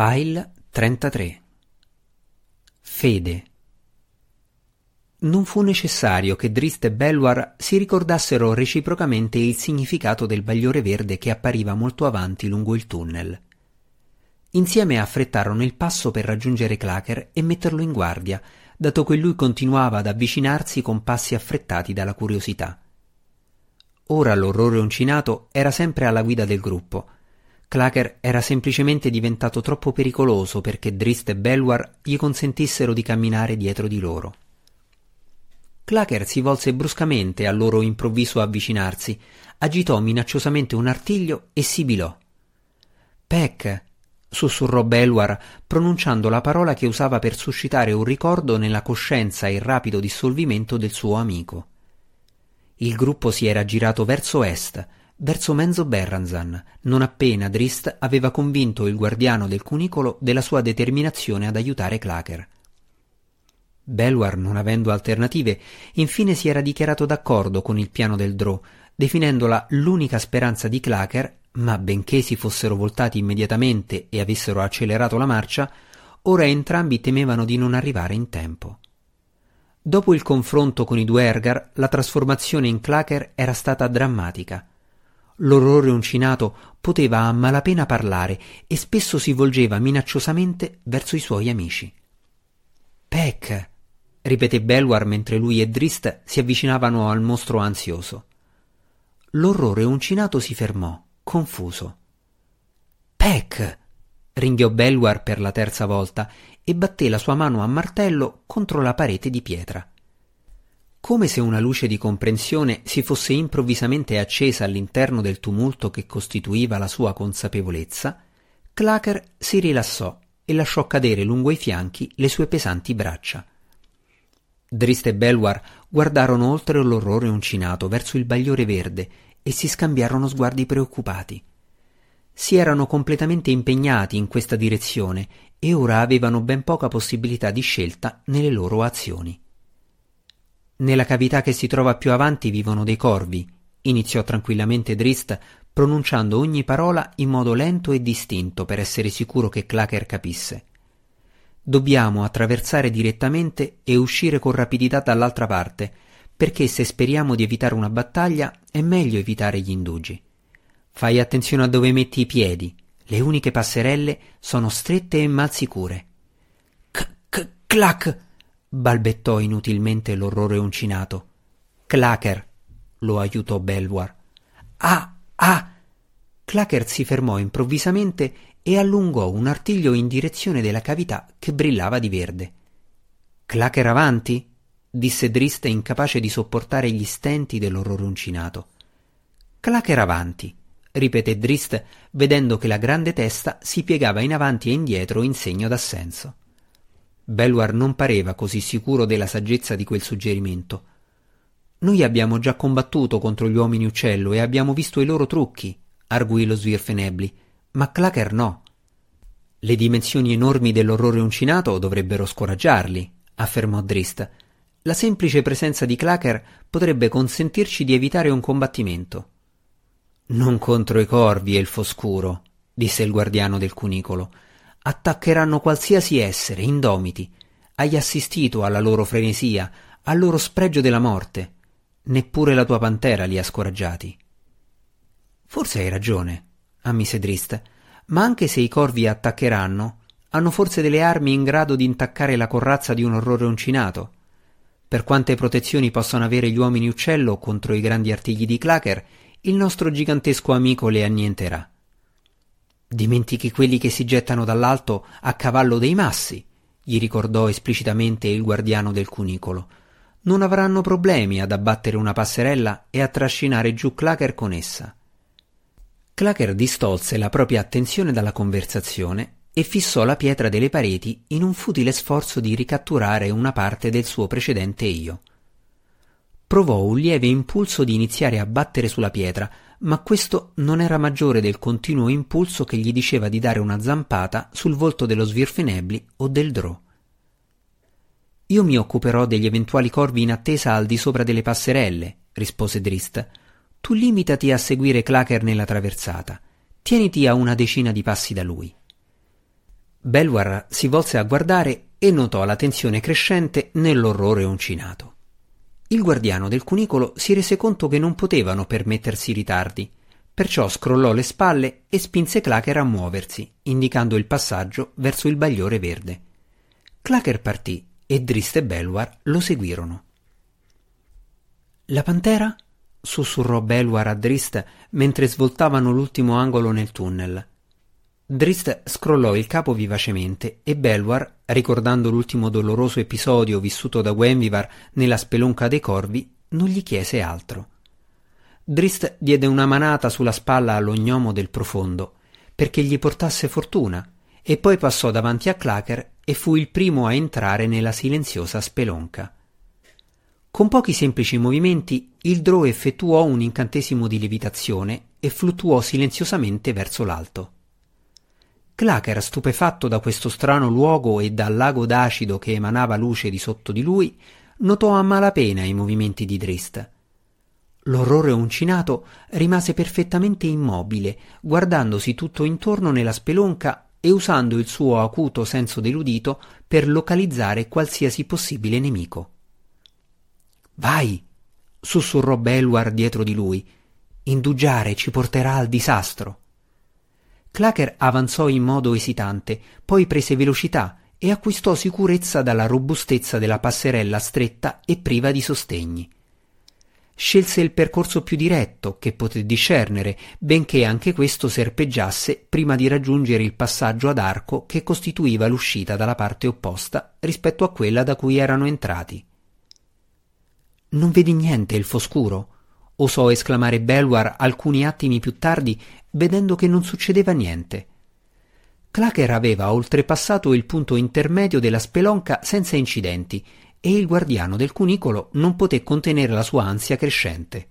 File 33 Fede Non fu necessario che Drist e Belwar si ricordassero reciprocamente il significato del bagliore verde che appariva molto avanti lungo il tunnel. Insieme affrettarono il passo per raggiungere Clacker e metterlo in guardia, dato che lui continuava ad avvicinarsi con passi affrettati dalla curiosità. Ora l'orrore uncinato era sempre alla guida del gruppo Clacker era semplicemente diventato troppo pericoloso perché Drist e Belwar gli consentissero di camminare dietro di loro. Clacker si volse bruscamente al loro improvviso avvicinarsi, agitò minacciosamente un artiglio e sibilò. Peck, sussurrò Belwar, pronunciando la parola che usava per suscitare un ricordo nella coscienza e il rapido dissolvimento del suo amico. Il gruppo si era girato verso est, verso Menzo Berranzan, non appena Drist aveva convinto il guardiano del cunicolo della sua determinazione ad aiutare Clacker. Belwar, non avendo alternative, infine si era dichiarato d'accordo con il piano del Drò, definendola l'unica speranza di Clacker, ma benché si fossero voltati immediatamente e avessero accelerato la marcia, ora entrambi temevano di non arrivare in tempo. Dopo il confronto con i due Ergar, la trasformazione in Clacker era stata drammatica. L'orrore uncinato poteva a malapena parlare e spesso si volgeva minacciosamente verso i suoi amici. Peck, ripeté Belwar mentre lui e Drist si avvicinavano al mostro ansioso. L'orrore uncinato si fermò, confuso. Peck! ringhiò Belwar per la terza volta e batté la sua mano a martello contro la parete di pietra. Come se una luce di comprensione si fosse improvvisamente accesa all'interno del tumulto che costituiva la sua consapevolezza, Clacker si rilassò e lasciò cadere lungo i fianchi le sue pesanti braccia. Drist e Belwar guardarono oltre l'orrore uncinato verso il bagliore verde e si scambiarono sguardi preoccupati. Si erano completamente impegnati in questa direzione e ora avevano ben poca possibilità di scelta nelle loro azioni. Nella cavità che si trova più avanti vivono dei corvi, iniziò tranquillamente Drist, pronunciando ogni parola in modo lento e distinto per essere sicuro che Clacker capisse. Dobbiamo attraversare direttamente e uscire con rapidità dall'altra parte, perché se speriamo di evitare una battaglia è meglio evitare gli indugi. Fai attenzione a dove metti i piedi. Le uniche passerelle sono strette e mal sicure. Clac! Balbettò inutilmente l'orrore uncinato. Clacker, lo aiutò Belwar. Ah, ah! Clacker si fermò improvvisamente e allungò un artiglio in direzione della cavità che brillava di verde. Clacker avanti? disse Drist incapace di sopportare gli stenti dell'orrore uncinato. Clacker avanti, ripeté Drist, vedendo che la grande testa si piegava in avanti e indietro in segno d'assenso. Belwar non pareva così sicuro della saggezza di quel suggerimento. Noi abbiamo già combattuto contro gli uomini uccello e abbiamo visto i loro trucchi, arguì lo Svirfenebli, ma Clacker no. Le dimensioni enormi dell'orrore uncinato dovrebbero scoraggiarli, affermò Drist. La semplice presenza di Clacker potrebbe consentirci di evitare un combattimento. Non contro i corvi e il foscuro, disse il guardiano del cunicolo attaccheranno qualsiasi essere, indomiti. Hai assistito alla loro frenesia, al loro spregio della morte. Neppure la tua pantera li ha scoraggiati. Forse hai ragione, ammise Drist, ma anche se i corvi attaccheranno, hanno forse delle armi in grado di intaccare la corazza di un orrore uncinato. Per quante protezioni possono avere gli uomini uccello contro i grandi artigli di Clacker, il nostro gigantesco amico le annienterà. Dimentichi quelli che si gettano dall'alto a cavallo dei massi, gli ricordò esplicitamente il guardiano del cunicolo. Non avranno problemi ad abbattere una passerella e a trascinare giù Clacker con essa. Clacker distolse la propria attenzione dalla conversazione e fissò la pietra delle pareti in un futile sforzo di ricatturare una parte del suo precedente io. Provò un lieve impulso di iniziare a battere sulla pietra, ma questo non era maggiore del continuo impulso che gli diceva di dare una zampata sul volto dello Svirfenebli o del Drò. Io mi occuperò degli eventuali corvi in attesa al di sopra delle passerelle, rispose Drist. Tu limitati a seguire Clacker nella traversata. Tieniti a una decina di passi da lui. Belwar si volse a guardare e notò la tensione crescente nell'orrore uncinato. Il guardiano del cunicolo si rese conto che non potevano permettersi ritardi, perciò scrollò le spalle e spinse Clacker a muoversi, indicando il passaggio verso il bagliore verde. Clacker partì e Drist e Belwar lo seguirono. La pantera? sussurrò Belwar a Drist mentre svoltavano l'ultimo angolo nel tunnel. Drist scrollò il capo vivacemente e Belwar, ricordando l'ultimo doloroso episodio vissuto da Wenvivar nella spelonca dei corvi, non gli chiese altro. Drist diede una manata sulla spalla all'ognomo del profondo, perché gli portasse fortuna, e poi passò davanti a Clacker e fu il primo a entrare nella silenziosa spelonca. Con pochi semplici movimenti il Drow effettuò un incantesimo di levitazione e fluttuò silenziosamente verso l'alto. Clacker, stupefatto da questo strano luogo e dal lago d'acido che emanava luce di sotto di lui, notò a malapena i movimenti di Drist. L'orrore uncinato rimase perfettamente immobile, guardandosi tutto intorno nella spelonca e usando il suo acuto senso deludito per localizzare qualsiasi possibile nemico. Vai, sussurrò Belwar dietro di lui. Indugiare ci porterà al disastro. Clacker avanzò in modo esitante, poi prese velocità e acquistò sicurezza dalla robustezza della passerella stretta e priva di sostegni. Scelse il percorso più diretto che poté discernere, benché anche questo serpeggiasse prima di raggiungere il passaggio ad arco che costituiva l'uscita dalla parte opposta rispetto a quella da cui erano entrati. Non vedi niente, il foscuro? osò esclamare Belwar alcuni attimi più tardi vedendo che non succedeva niente. Clacker aveva oltrepassato il punto intermedio della spelonca senza incidenti e il guardiano del cunicolo non poté contenere la sua ansia crescente.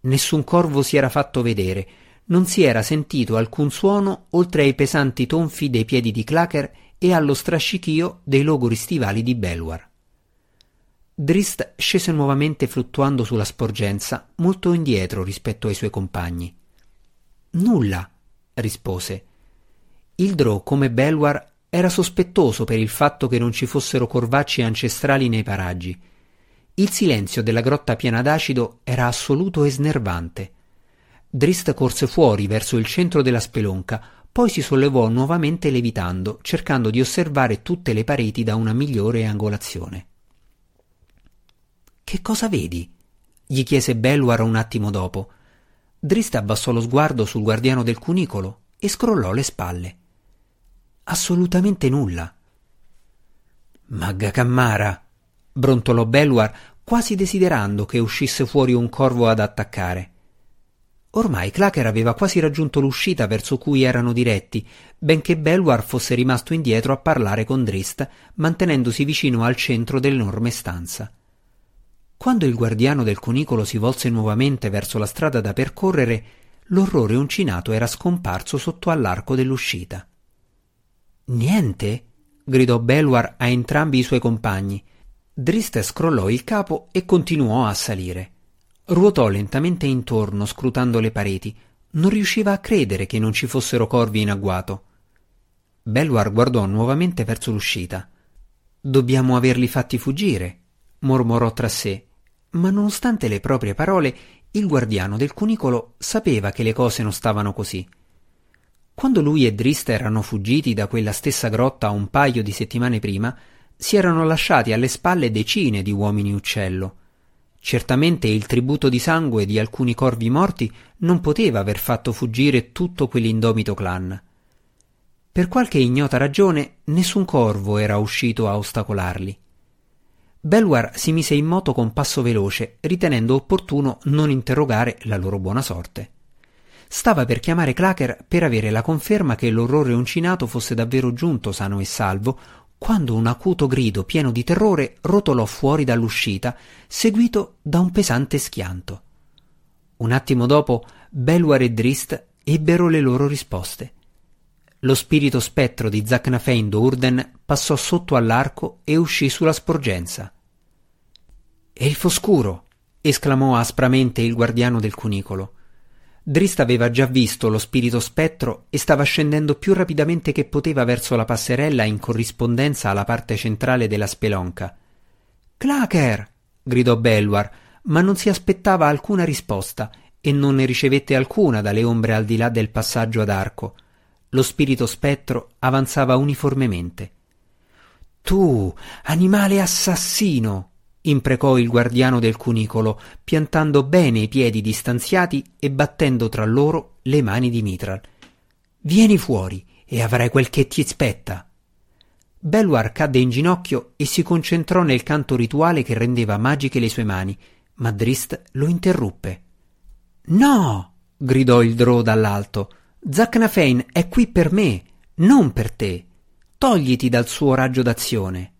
Nessun corvo si era fatto vedere, non si era sentito alcun suono oltre ai pesanti tonfi dei piedi di Clacker e allo strascichio dei logori stivali di Belwar. Drist scese nuovamente fluttuando sulla sporgenza, molto indietro rispetto ai suoi compagni. Nulla, rispose. Il Drò, come Belwar, era sospettoso per il fatto che non ci fossero corvacci ancestrali nei paraggi. Il silenzio della grotta piena d'acido era assoluto e snervante. Drist corse fuori verso il centro della spelonca, poi si sollevò nuovamente levitando, cercando di osservare tutte le pareti da una migliore angolazione. Che cosa vedi? gli chiese Belluar un attimo dopo. Drist abbassò lo sguardo sul guardiano del cunicolo e scrollò le spalle. Assolutamente nulla. Magga Cammara, brontolò Belluar, quasi desiderando che uscisse fuori un corvo ad attaccare. Ormai Clacker aveva quasi raggiunto l'uscita verso cui erano diretti, benché Belwar fosse rimasto indietro a parlare con Drist, mantenendosi vicino al centro dell'enorme stanza. Quando il guardiano del cunicolo si volse nuovamente verso la strada da percorrere, l'orrore uncinato era scomparso sotto all'arco dell'uscita. Niente? gridò Belwar a entrambi i suoi compagni. Drist scrollò il capo e continuò a salire. Ruotò lentamente intorno, scrutando le pareti. Non riusciva a credere che non ci fossero corvi in agguato. Belwar guardò nuovamente verso l'uscita. Dobbiamo averli fatti fuggire, mormorò tra sé ma nonostante le proprie parole, il guardiano del cunicolo sapeva che le cose non stavano così. Quando lui e Drista erano fuggiti da quella stessa grotta un paio di settimane prima, si erano lasciati alle spalle decine di uomini uccello. Certamente il tributo di sangue di alcuni corvi morti non poteva aver fatto fuggire tutto quell'indomito clan. Per qualche ignota ragione nessun corvo era uscito a ostacolarli. Belwar si mise in moto con passo veloce, ritenendo opportuno non interrogare la loro buona sorte. Stava per chiamare Clacker per avere la conferma che l'orrore uncinato fosse davvero giunto sano e salvo, quando un acuto grido pieno di terrore rotolò fuori dall'uscita, seguito da un pesante schianto. Un attimo dopo, Belwar e Drist ebbero le loro risposte. Lo spirito spettro di Zacnafein Urden passò sotto all'arco e uscì sulla sporgenza. E il foscuro! esclamò aspramente il guardiano del cunicolo. Drist aveva già visto lo spirito spettro e stava scendendo più rapidamente che poteva verso la passerella in corrispondenza alla parte centrale della spelonca. Clacker! gridò Belwar, ma non si aspettava alcuna risposta e non ne ricevette alcuna dalle ombre al di là del passaggio ad arco. Lo spirito spettro avanzava uniformemente. Tu, animale assassino! imprecò il guardiano del cunicolo, piantando bene i piedi distanziati e battendo tra loro le mani di Mitral. Vieni fuori e avrai quel che ti spetta. Belwar cadde in ginocchio e si concentrò nel canto rituale che rendeva magiche le sue mani, ma Drist lo interruppe. No! gridò il Drò dall'alto. Zacnafein è qui per me, non per te. Togliti dal suo raggio d'azione.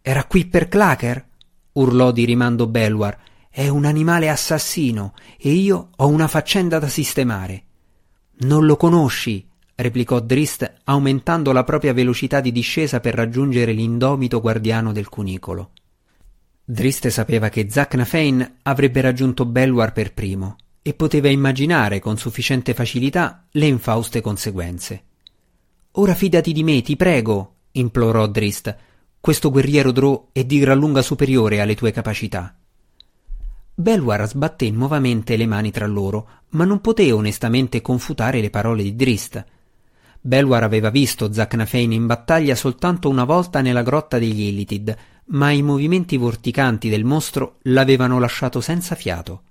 Era qui per Clacker? urlò di rimando Belwar. È un animale assassino e io ho una faccenda da sistemare. Non lo conosci, replicò Drist, aumentando la propria velocità di discesa per raggiungere l'indomito guardiano del cunicolo. Drist sapeva che Zacnafein avrebbe raggiunto Belwar per primo e poteva immaginare con sufficiente facilità le infauste conseguenze. Ora fidati di me, ti prego, implorò Drist. Questo guerriero Drò è di gran lunga superiore alle tue capacità. Belwar sbatté nuovamente le mani tra loro, ma non poté onestamente confutare le parole di Drist. Belwar aveva visto Zacnafein in battaglia soltanto una volta nella grotta degli Illitid, ma i movimenti vorticanti del mostro l'avevano lasciato senza fiato.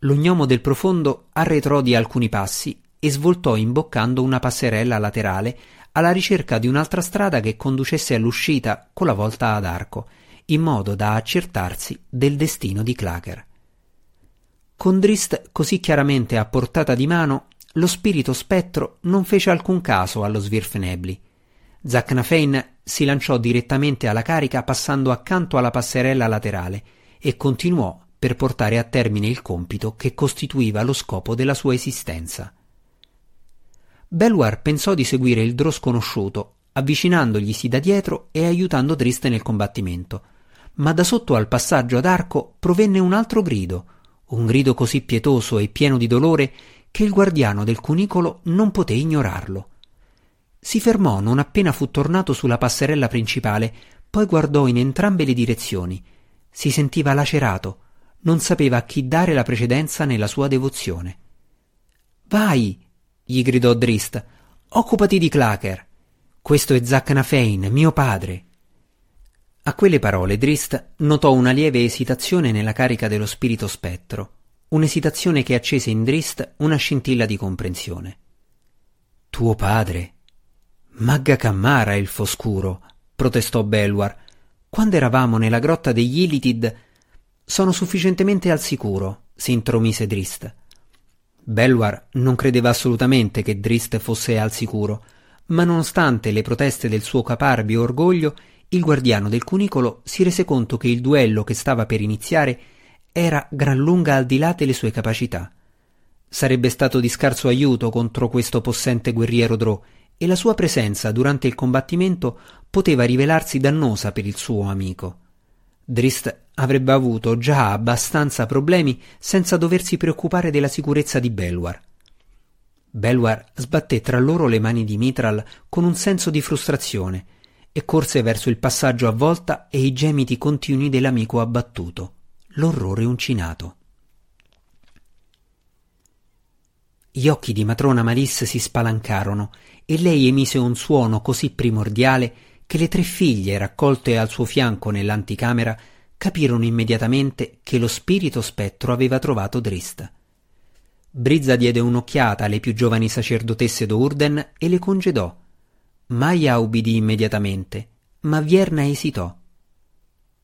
Lo gnomo del profondo arretrò di alcuni passi e svoltò imboccando una passerella laterale alla ricerca di un'altra strada che conducesse all'uscita con la volta ad arco, in modo da accertarsi del destino di Clacker. Con Drist così chiaramente a portata di mano, lo spirito spettro non fece alcun caso allo Svirfnebli. Zacnafein si lanciò direttamente alla carica passando accanto alla passerella laterale e continuò per portare a termine il compito che costituiva lo scopo della sua esistenza. Belwar pensò di seguire il Drò sconosciuto, avvicinandoglisi da dietro e aiutando Drist nel combattimento. Ma da sotto al passaggio ad arco provenne un altro grido, un grido così pietoso e pieno di dolore che il guardiano del cunicolo non poté ignorarlo. Si fermò non appena fu tornato sulla passerella principale, poi guardò in entrambe le direzioni. Si sentiva lacerato, non sapeva a chi dare la precedenza nella sua devozione. Vai, gli gridò Drist. Occupati di Clacker. Questo è Zacnafein, mio padre. A quelle parole Drist notò una lieve esitazione nella carica dello spirito spettro, un'esitazione che accese in Drist una scintilla di comprensione. Tuo padre? Magga Cammara, elfo scuro, protestò Belwar. Quando eravamo nella grotta degli Illitid. Sono sufficientemente al sicuro, si intromise Drist. Belwar non credeva assolutamente che Drist fosse al sicuro, ma nonostante le proteste del suo caparbio orgoglio, il guardiano del cunicolo si rese conto che il duello che stava per iniziare era gran lunga al di là delle sue capacità. Sarebbe stato di scarso aiuto contro questo possente guerriero Drò e la sua presenza durante il combattimento poteva rivelarsi dannosa per il suo amico. Drist avrebbe avuto già abbastanza problemi senza doversi preoccupare della sicurezza di Belwar. Belwar sbatté tra loro le mani di Mitral con un senso di frustrazione e corse verso il passaggio a volta e i gemiti continui dell'amico abbattuto, l'orrore uncinato. Gli occhi di matrona Malis si spalancarono e lei emise un suono così primordiale che le tre figlie raccolte al suo fianco nell'anticamera capirono immediatamente che lo spirito spettro aveva trovato Drist. Brizza diede un'occhiata alle più giovani sacerdotesse d'Urden e le congedò. Maia ubbidì immediatamente, ma Vierna esitò.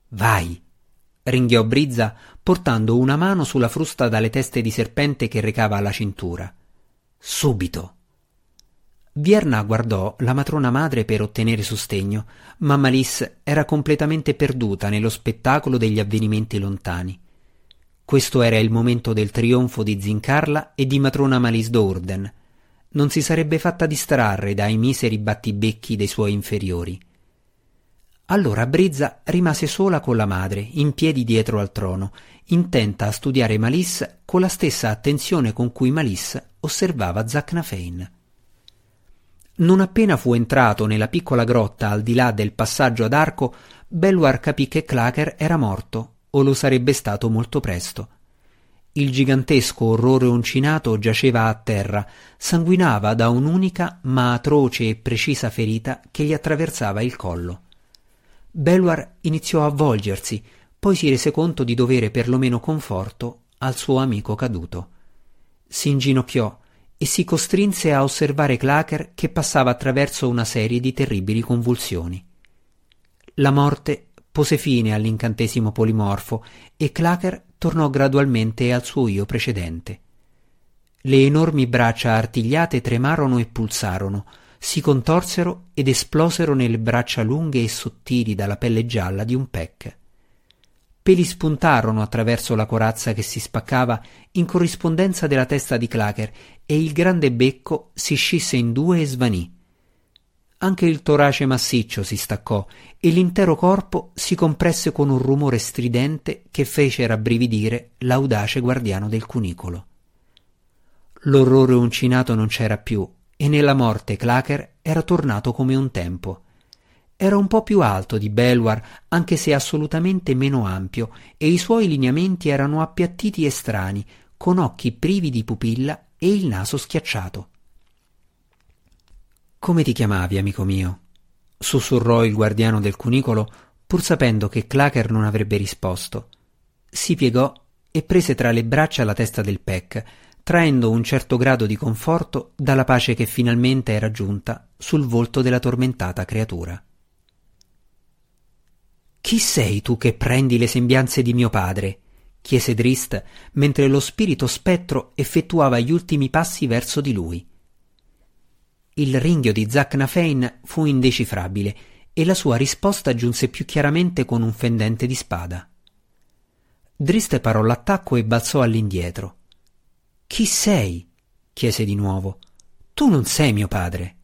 Vai, ringhiò Brizza portando una mano sulla frusta dalle teste di serpente che recava alla cintura. Subito. Vierna guardò la matrona madre per ottenere sostegno, ma Malice era completamente perduta nello spettacolo degli avvenimenti lontani. Questo era il momento del trionfo di Zincarla e di matrona Malice d'Orden. Non si sarebbe fatta distrarre dai miseri battibecchi dei suoi inferiori. Allora Brizza rimase sola con la madre, in piedi dietro al trono, intenta a studiare Malisse con la stessa attenzione con cui Malisse osservava Zacnafein. Non appena fu entrato nella piccola grotta al di là del passaggio ad arco, Belluar capì che Clacker era morto, o lo sarebbe stato molto presto. Il gigantesco orrore uncinato giaceva a terra, sanguinava da un'unica ma atroce e precisa ferita che gli attraversava il collo. Belluar iniziò a volgersi, poi si rese conto di dovere perlomeno conforto al suo amico caduto. Si inginocchiò e si costrinse a osservare Clacker che passava attraverso una serie di terribili convulsioni. La morte pose fine all'incantesimo polimorfo e Clacker tornò gradualmente al suo io precedente. Le enormi braccia artigliate tremarono e pulsarono, si contorsero ed esplosero nelle braccia lunghe e sottili dalla pelle gialla di un pec. Peli spuntarono attraverso la corazza che si spaccava in corrispondenza della testa di Clacker e il grande becco si scisse in due e svanì. Anche il torace massiccio si staccò e l'intero corpo si compresse con un rumore stridente che fece rabbrividire l'audace guardiano del cunicolo. L'orrore uncinato non c'era più e nella morte Clacker era tornato come un tempo. Era un po' più alto di Belwar, anche se assolutamente meno ampio, e i suoi lineamenti erano appiattiti e strani, con occhi privi di pupilla e il naso schiacciato. Come ti chiamavi, amico mio? sussurrò il guardiano del cunicolo, pur sapendo che Clacker non avrebbe risposto. Si piegò e prese tra le braccia la testa del Peck, traendo un certo grado di conforto dalla pace che finalmente era giunta sul volto della tormentata creatura. Chi sei tu che prendi le sembianze di mio padre? chiese Drist mentre lo spirito spettro effettuava gli ultimi passi verso di lui. Il ringhio di Zacnafein fu indecifrabile e la sua risposta giunse più chiaramente con un fendente di spada. Drist parò l'attacco e balzò all'indietro. Chi sei? chiese di nuovo. Tu non sei mio padre.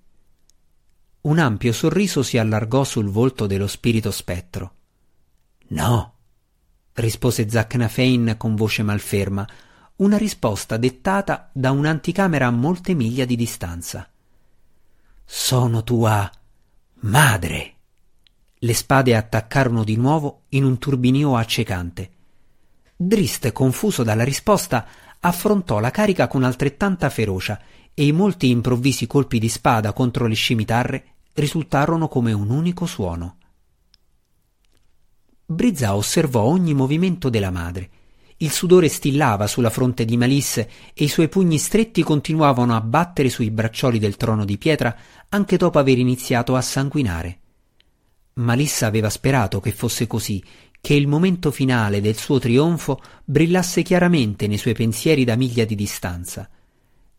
Un ampio sorriso si allargò sul volto dello spirito spettro. No, rispose Zacnafein con voce malferma, una risposta dettata da un'anticamera a molte miglia di distanza. Sono tua madre. Le spade attaccarono di nuovo in un turbinio accecante. Drist, confuso dalla risposta, affrontò la carica con altrettanta ferocia e i molti improvvisi colpi di spada contro le scimitarre risultarono come un unico suono. Brizza osservò ogni movimento della madre. Il sudore stillava sulla fronte di Malisse e i suoi pugni stretti continuavano a battere sui braccioli del trono di pietra anche dopo aver iniziato a sanguinare. Malissa aveva sperato che fosse così che il momento finale del suo trionfo brillasse chiaramente nei suoi pensieri da miglia di distanza.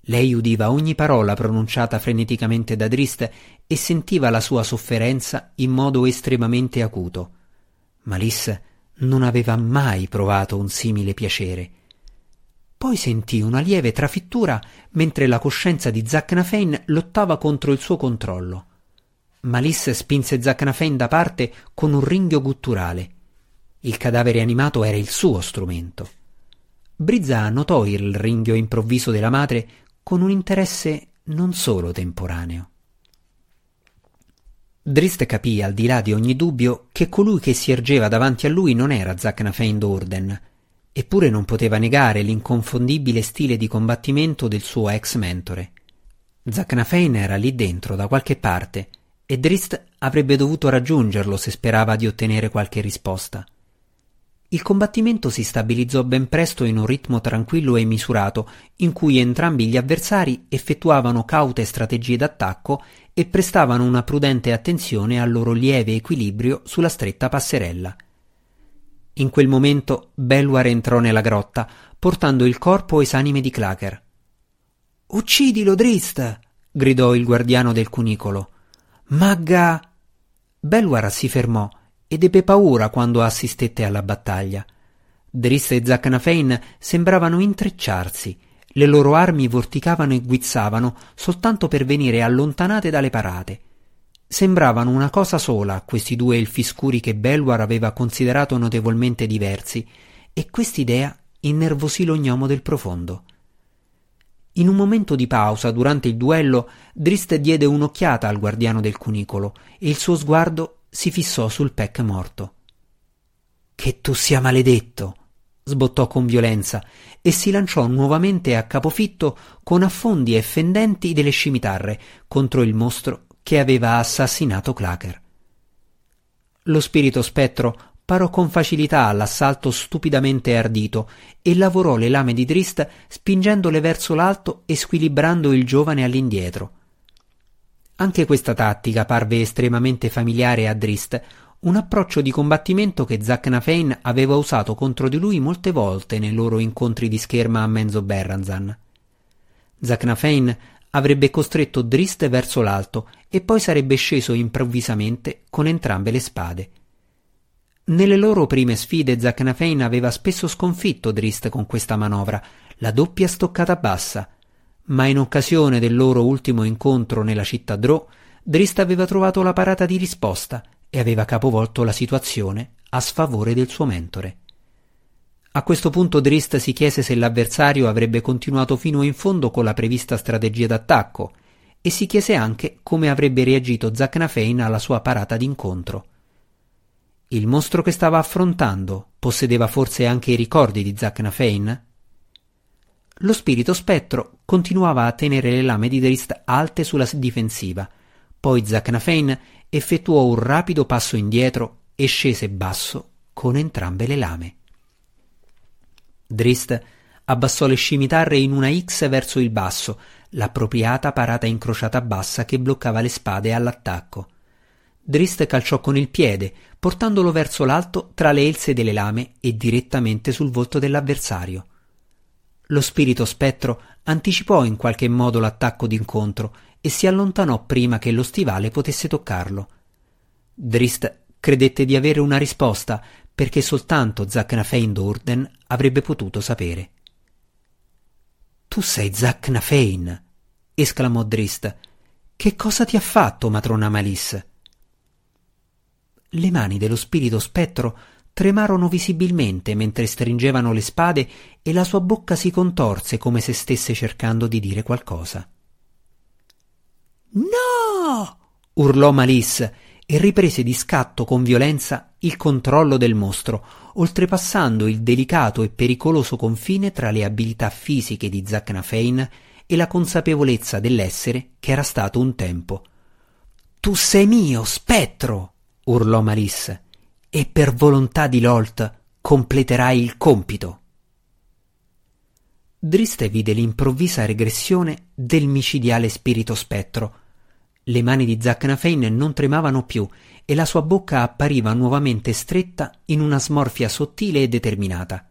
Lei udiva ogni parola pronunciata freneticamente da Drist e sentiva la sua sofferenza in modo estremamente acuto. Malisse non aveva mai provato un simile piacere. Poi sentì una lieve trafittura mentre la coscienza di Zacnafein lottava contro il suo controllo. Malisse spinse Zacnafein da parte con un ringhio gutturale il cadavere animato era il suo strumento. Brizza notò il ringhio improvviso della madre con un interesse non solo temporaneo. Drist capì, al di là di ogni dubbio, che colui che si ergeva davanti a lui non era Zacnafein d'Orden, eppure non poteva negare l'inconfondibile stile di combattimento del suo ex mentore. Zacnafein era lì dentro, da qualche parte, e Drist avrebbe dovuto raggiungerlo se sperava di ottenere qualche risposta. Il combattimento si stabilizzò ben presto in un ritmo tranquillo e misurato, in cui entrambi gli avversari effettuavano caute strategie d'attacco e prestavano una prudente attenzione al loro lieve equilibrio sulla stretta passerella. In quel momento Belwar entrò nella grotta, portando il corpo esanime di Clacker. Uccidilo, Drist! gridò il guardiano del cunicolo. Magga! Belwar si fermò ed ebbe paura quando assistette alla battaglia. Driss e Zacnafein sembravano intrecciarsi, le loro armi vorticavano e guizzavano soltanto per venire allontanate dalle parate. Sembravano una cosa sola questi due elfi scuri che Belwar aveva considerato notevolmente diversi, e quest'idea innervosì lo gnomo del profondo. In un momento di pausa durante il duello, Drist diede un'occhiata al guardiano del cunicolo e il suo sguardo si fissò sul Peck morto. Che tu sia maledetto! Sbottò con violenza e si lanciò nuovamente a capofitto con affondi e fendenti delle scimitarre contro il mostro che aveva assassinato Clacker. Lo spirito spettro parò con facilità all'assalto stupidamente ardito e lavorò le lame di Drist spingendole verso l'alto e squilibrando il giovane all'indietro. Anche questa tattica parve estremamente familiare a Drist, un approccio di combattimento che Zack Nafein aveva usato contro di lui molte volte nei loro incontri di scherma a Menzo Berranzan. Zack Nafein avrebbe costretto Drist verso l'alto e poi sarebbe sceso improvvisamente con entrambe le spade. Nelle loro prime sfide Zacnafein aveva spesso sconfitto Drist con questa manovra, la doppia stoccata bassa, ma in occasione del loro ultimo incontro nella città Drò, Drist aveva trovato la parata di risposta e aveva capovolto la situazione a sfavore del suo mentore. A questo punto Drist si chiese se l'avversario avrebbe continuato fino in fondo con la prevista strategia d'attacco e si chiese anche come avrebbe reagito Zacnafein alla sua parata d'incontro. Il mostro che stava affrontando possedeva forse anche i ricordi di Zacnafein? Lo spirito spettro continuava a tenere le lame di Drist alte sulla difensiva. Poi Zacnafein effettuò un rapido passo indietro e scese basso con entrambe le lame. Drist abbassò le scimitarre in una X verso il basso, l'appropriata parata incrociata bassa che bloccava le spade all'attacco. Drist calciò con il piede, portandolo verso l'alto tra le else delle lame e direttamente sul volto dell'avversario. Lo spirito spettro anticipò in qualche modo l'attacco d'incontro e si allontanò prima che lo stivale potesse toccarlo. Drist credette di avere una risposta perché soltanto Zacnafein d'Urden avrebbe potuto sapere. Tu sei Zacnafein, esclamò Drist. Che cosa ti ha fatto, matrona Malisse? Le mani dello spirito spettro tremarono visibilmente mentre stringevano le spade e la sua bocca si contorse come se stesse cercando di dire qualcosa. No! urlò Malice e riprese di scatto con violenza il controllo del mostro, oltrepassando il delicato e pericoloso confine tra le abilità fisiche di Zacnafein e la consapevolezza dell'essere che era stato un tempo. Tu sei mio, spettro! urlò Malisse, e per volontà di Lolt completerai il compito. Driste vide l'improvvisa regressione del micidiale spirito spettro. Le mani di Zacnafein non tremavano più e la sua bocca appariva nuovamente stretta in una smorfia sottile e determinata.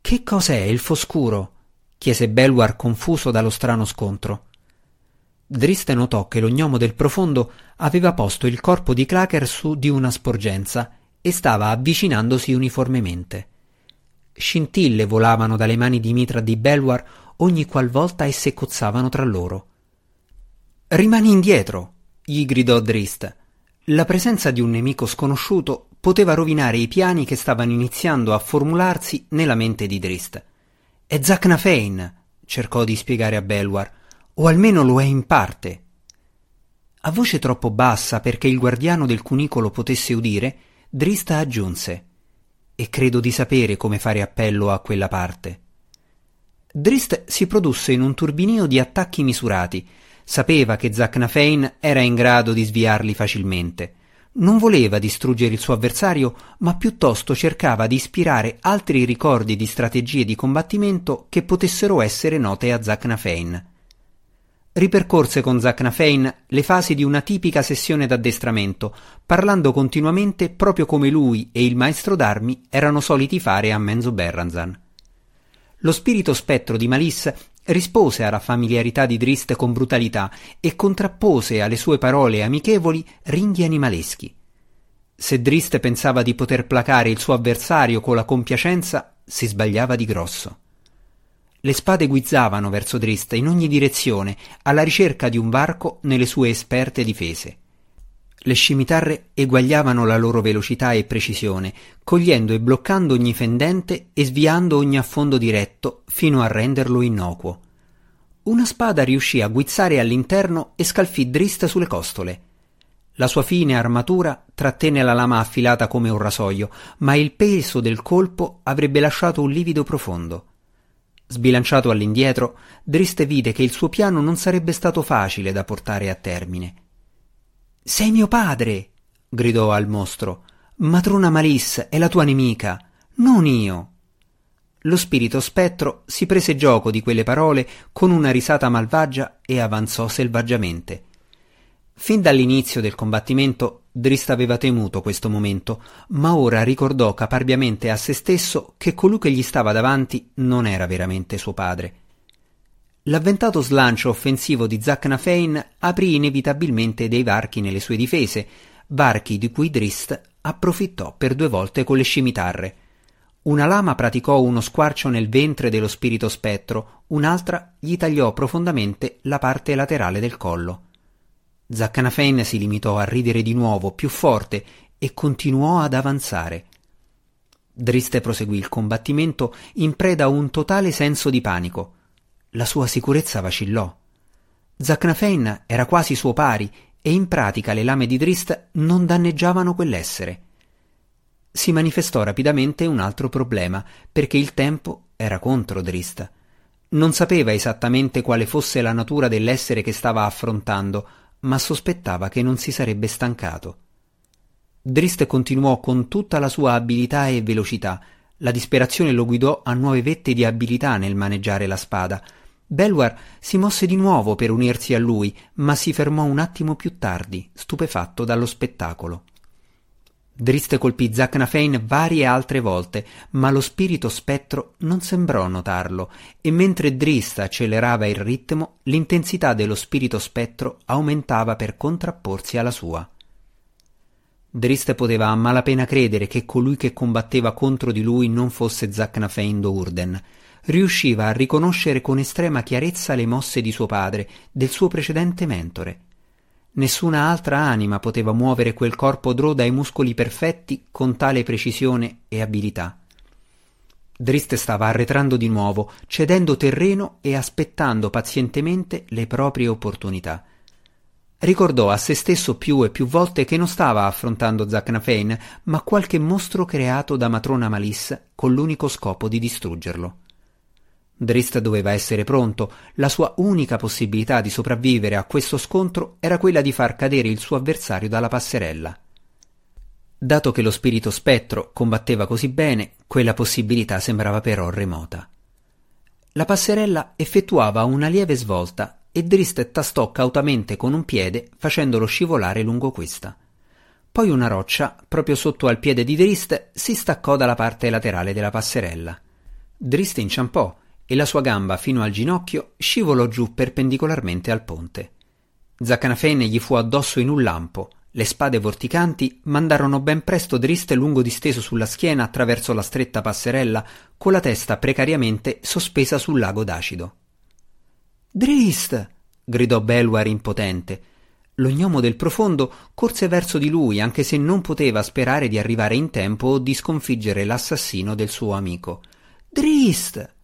Che cos'è il foscuro? chiese Belwar confuso dallo strano scontro. Driste notò che lo gnomo del profondo aveva posto il corpo di Clacker su di una sporgenza e stava avvicinandosi uniformemente. Scintille volavano dalle mani di mitra di Belwar ogni qualvolta esse cozzavano tra loro. Rimani indietro, gli gridò Drist. La presenza di un nemico sconosciuto poteva rovinare i piani che stavano iniziando a formularsi nella mente di Drist. È Zacnafein, cercò di spiegare a Belwar o almeno lo è in parte. A voce troppo bassa perché il guardiano del cunicolo potesse udire, Drista aggiunse E credo di sapere come fare appello a quella parte. Drist si produsse in un turbinio di attacchi misurati. Sapeva che Zacnafein era in grado di sviarli facilmente. Non voleva distruggere il suo avversario, ma piuttosto cercava di ispirare altri ricordi di strategie di combattimento che potessero essere note a Zacnafein ripercorse con Zacnafein le fasi di una tipica sessione d'addestramento, parlando continuamente proprio come lui e il maestro d'armi erano soliti fare a Menzo Berranzan. Lo spirito spettro di Malis rispose alla familiarità di Drist con brutalità e contrappose alle sue parole amichevoli ringhi animaleschi. Se Drist pensava di poter placare il suo avversario con la compiacenza, si sbagliava di grosso. Le spade guizzavano verso Drist in ogni direzione, alla ricerca di un varco nelle sue esperte difese. Le scimitarre eguagliavano la loro velocità e precisione, cogliendo e bloccando ogni fendente e sviando ogni affondo diretto fino a renderlo innocuo. Una spada riuscì a guizzare all'interno e scalfì Drist sulle costole. La sua fine armatura trattenne la lama affilata come un rasoio, ma il peso del colpo avrebbe lasciato un livido profondo. Sbilanciato all'indietro, Drist vide che il suo piano non sarebbe stato facile da portare a termine. Sei mio padre! gridò al mostro. Matrona Malis è la tua nemica, non io. Lo spirito spettro si prese gioco di quelle parole con una risata malvagia e avanzò selvaggiamente. Fin dall'inizio del combattimento Drist aveva temuto questo momento, ma ora ricordò caparbiamente a se stesso che colui che gli stava davanti non era veramente suo padre. L'avventato slancio offensivo di Zacnafein aprì inevitabilmente dei varchi nelle sue difese, varchi di cui Drist approfittò per due volte con le scimitarre. Una lama praticò uno squarcio nel ventre dello spirito spettro, un'altra gli tagliò profondamente la parte laterale del collo. Zaccanafein si limitò a ridere di nuovo, più forte, e continuò ad avanzare. Driste proseguì il combattimento in preda a un totale senso di panico la sua sicurezza vacillò. Zacnafein era quasi suo pari e in pratica le lame di Drist non danneggiavano quell'essere. Si manifestò rapidamente un altro problema, perché il tempo era contro Drist. Non sapeva esattamente quale fosse la natura dell'essere che stava affrontando, ma sospettava che non si sarebbe stancato. Drist continuò con tutta la sua abilità e velocità. La disperazione lo guidò a nuove vette di abilità nel maneggiare la spada, Belwar si mosse di nuovo per unirsi a lui, ma si fermò un attimo più tardi, stupefatto dallo spettacolo. Drist colpì Zacnafein varie altre volte, ma lo spirito spettro non sembrò notarlo, e mentre Drist accelerava il ritmo, l'intensità dello spirito spettro aumentava per contrapporsi alla sua. Drist poteva a malapena credere che colui che combatteva contro di lui non fosse Zacnafein Dourden, riusciva a riconoscere con estrema chiarezza le mosse di suo padre, del suo precedente mentore. Nessuna altra anima poteva muovere quel corpo drò dai muscoli perfetti con tale precisione e abilità. Drist stava arretrando di nuovo, cedendo terreno e aspettando pazientemente le proprie opportunità. Ricordò a se stesso più e più volte che non stava affrontando Zacnafein, ma qualche mostro creato da matrona Malis con l'unico scopo di distruggerlo. Drist doveva essere pronto, la sua unica possibilità di sopravvivere a questo scontro era quella di far cadere il suo avversario dalla passerella. Dato che lo spirito spettro combatteva così bene, quella possibilità sembrava però remota. La passerella effettuava una lieve svolta e Drist tastò cautamente con un piede facendolo scivolare lungo questa. Poi una roccia, proprio sotto al piede di Drist, si staccò dalla parte laterale della passerella. Drist inciampò e la sua gamba fino al ginocchio scivolò giù perpendicolarmente al ponte. Zaccanafene gli fu addosso in un lampo, le spade vorticanti mandarono ben presto Drist lungo disteso sulla schiena attraverso la stretta passerella, con la testa precariamente sospesa sul lago d'acido. Drist! gridò Belwar impotente. Lo gnomo del profondo corse verso di lui, anche se non poteva sperare di arrivare in tempo o di sconfiggere l'assassino del suo amico. Drist!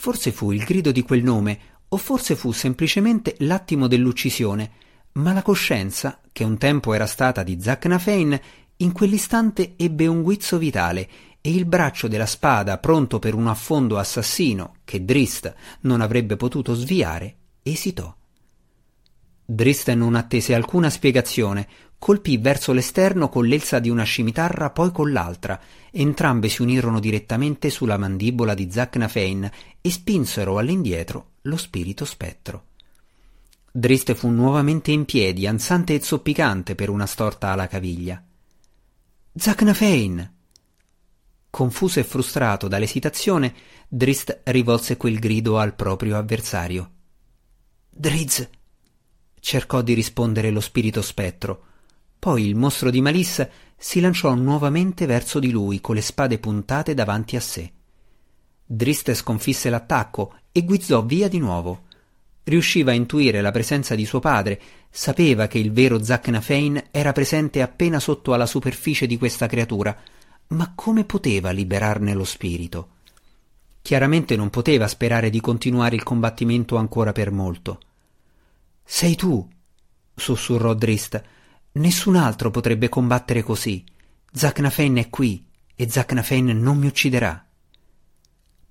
Forse fu il grido di quel nome, o forse fu semplicemente l'attimo dell'uccisione, ma la coscienza, che un tempo era stata di Zacnafein, in quell'istante ebbe un guizzo vitale e il braccio della spada pronto per un affondo assassino che Drist non avrebbe potuto sviare, esitò. Drist non attese alcuna spiegazione, colpì verso l'esterno con l'elsa di una scimitarra, poi con l'altra. Entrambe si unirono direttamente sulla mandibola di Zacnafein e spinsero all'indietro lo spirito spettro. Drist fu nuovamente in piedi, ansante e zoppicante per una storta alla caviglia. Zacnafein! Confuso e frustrato dall'esitazione, Drist rivolse quel grido al proprio avversario. Driz! cercò di rispondere lo spirito spettro. Poi il mostro di Malissa si lanciò nuovamente verso di lui con le spade puntate davanti a sé. Drist sconfisse l'attacco e guizzò via di nuovo. Riusciva a intuire la presenza di suo padre, sapeva che il vero Zacnafein era presente appena sotto alla superficie di questa creatura, ma come poteva liberarne lo spirito? Chiaramente non poteva sperare di continuare il combattimento ancora per molto. Sei tu, sussurrò Drist. Nessun altro potrebbe combattere così. Zacnafein è qui e Zacnafein non mi ucciderà.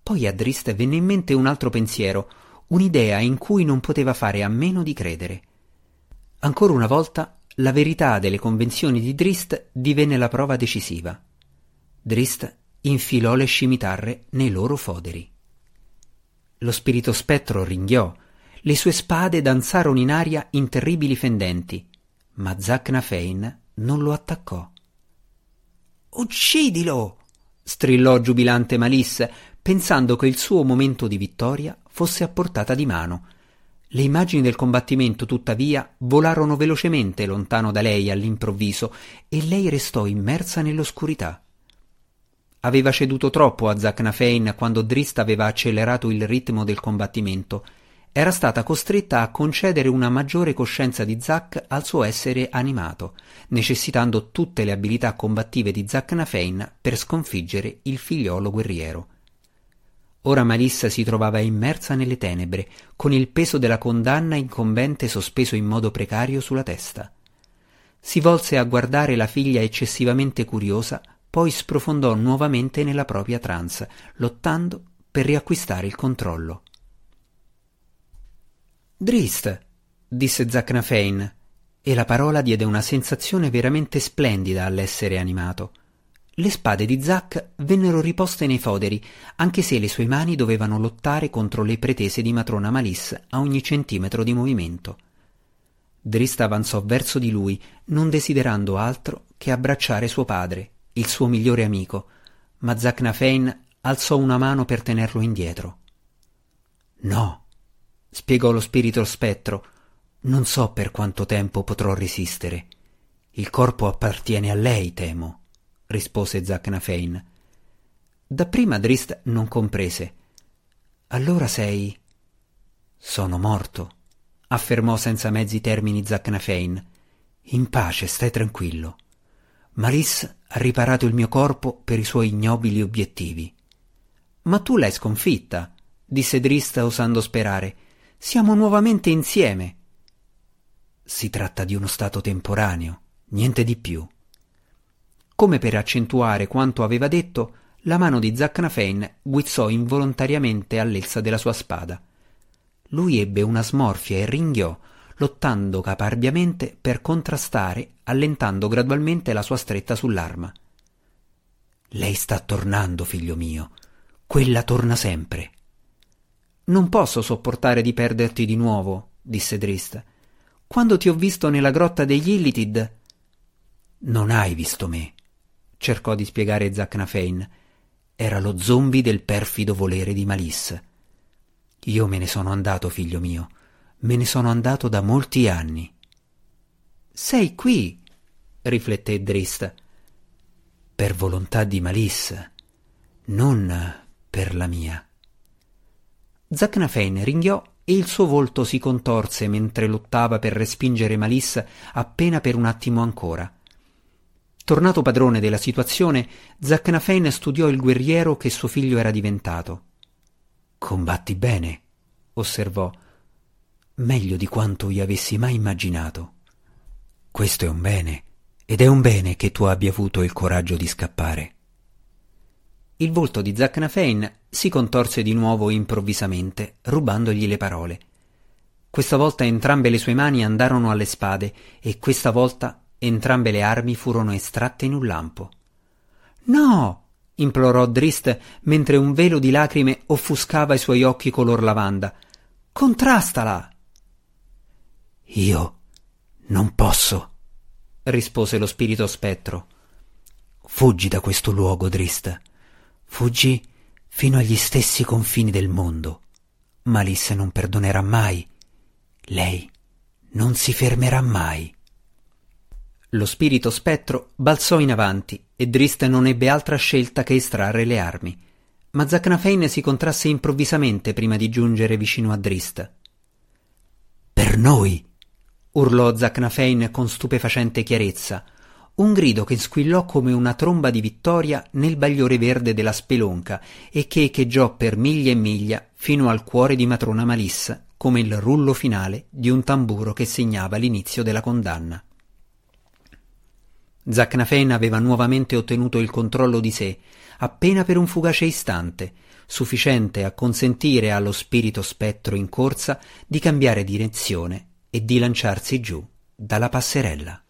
Poi a Drist venne in mente un altro pensiero, un'idea in cui non poteva fare a meno di credere. Ancora una volta la verità delle convenzioni di Drist divenne la prova decisiva. Drist infilò le scimitarre nei loro foderi. Lo spirito spettro ringhiò, le sue spade danzarono in aria in terribili fendenti, ma Zacnafein non lo attaccò. Uccidilo! strillò giubilante Malisse, pensando che il suo momento di vittoria fosse a portata di mano. Le immagini del combattimento, tuttavia, volarono velocemente lontano da lei all'improvviso e lei restò immersa nell'oscurità. Aveva ceduto troppo a Zacnafein quando Drist aveva accelerato il ritmo del combattimento. Era stata costretta a concedere una maggiore coscienza di Zac al suo essere animato, necessitando tutte le abilità combattive di Zacnafein per sconfiggere il figliolo guerriero. Ora Malissa si trovava immersa nelle tenebre, con il peso della condanna incombente sospeso in modo precario sulla testa. Si volse a guardare la figlia eccessivamente curiosa, poi sprofondò nuovamente nella propria trance, lottando per riacquistare il controllo. Drist, disse Zacnafein, e la parola diede una sensazione veramente splendida all'essere animato. Le spade di Zac vennero riposte nei foderi, anche se le sue mani dovevano lottare contro le pretese di matrona Malice a ogni centimetro di movimento. Drist avanzò verso di lui, non desiderando altro che abbracciare suo padre, il suo migliore amico, ma Zacnafein alzò una mano per tenerlo indietro. No, spiegò lo spirito spettro, non so per quanto tempo potrò resistere. Il corpo appartiene a lei, temo rispose Zacnafein. Dapprima Drist non comprese. Allora sei. Sono morto, affermò senza mezzi termini Zacnafein. In pace, stai tranquillo. Maris ha riparato il mio corpo per i suoi ignobili obiettivi. Ma tu l'hai sconfitta, disse Drist osando sperare. Siamo nuovamente insieme. Si tratta di uno stato temporaneo, niente di più. Come per accentuare quanto aveva detto, la mano di Zacnafein guizzò involontariamente all'elsa della sua spada. Lui ebbe una smorfia e ringhiò, lottando caparbiamente per contrastare, allentando gradualmente la sua stretta sull'arma. Lei sta tornando, figlio mio. Quella torna sempre. Non posso sopportare di perderti di nuovo, disse Drist. Quando ti ho visto nella grotta degli Illitid. Non hai visto me cercò di spiegare Zacnafein. Era lo zombie del perfido volere di Malisse. Io me ne sono andato, figlio mio. Me ne sono andato da molti anni. Sei qui, rifletté Drist. Per volontà di Malisse, non per la mia. Zacnafein ringhiò e il suo volto si contorse mentre lottava per respingere Malisse appena per un attimo ancora. Tornato padrone della situazione, Zacnafein studiò il guerriero che suo figlio era diventato. Combatti bene, osservò. Meglio di quanto io avessi mai immaginato. Questo è un bene, ed è un bene che tu abbia avuto il coraggio di scappare. Il volto di Zacnafein si contorse di nuovo improvvisamente, rubandogli le parole. Questa volta entrambe le sue mani andarono alle spade e questa volta Entrambe le armi furono estratte in un lampo. No! implorò Drist mentre un velo di lacrime offuscava i suoi occhi color lavanda. Contrastala! Io non posso, rispose lo spirito spettro. Fuggi da questo luogo, Drist. Fuggi fino agli stessi confini del mondo. Malisse non perdonerà mai. Lei non si fermerà mai. Lo spirito spettro balzò in avanti e Drist non ebbe altra scelta che estrarre le armi. Ma Zacnafein si contrasse improvvisamente prima di giungere vicino a Drist. Per noi! urlò Zacnafein con stupefacente chiarezza, un grido che squillò come una tromba di vittoria nel bagliore verde della spelonca e che echeggiò per miglia e miglia fino al cuore di matrona Malissa come il rullo finale di un tamburo che segnava l'inizio della condanna. Zacnafein aveva nuovamente ottenuto il controllo di sé, appena per un fugace istante, sufficiente a consentire allo spirito spettro in corsa di cambiare direzione e di lanciarsi giù dalla passerella.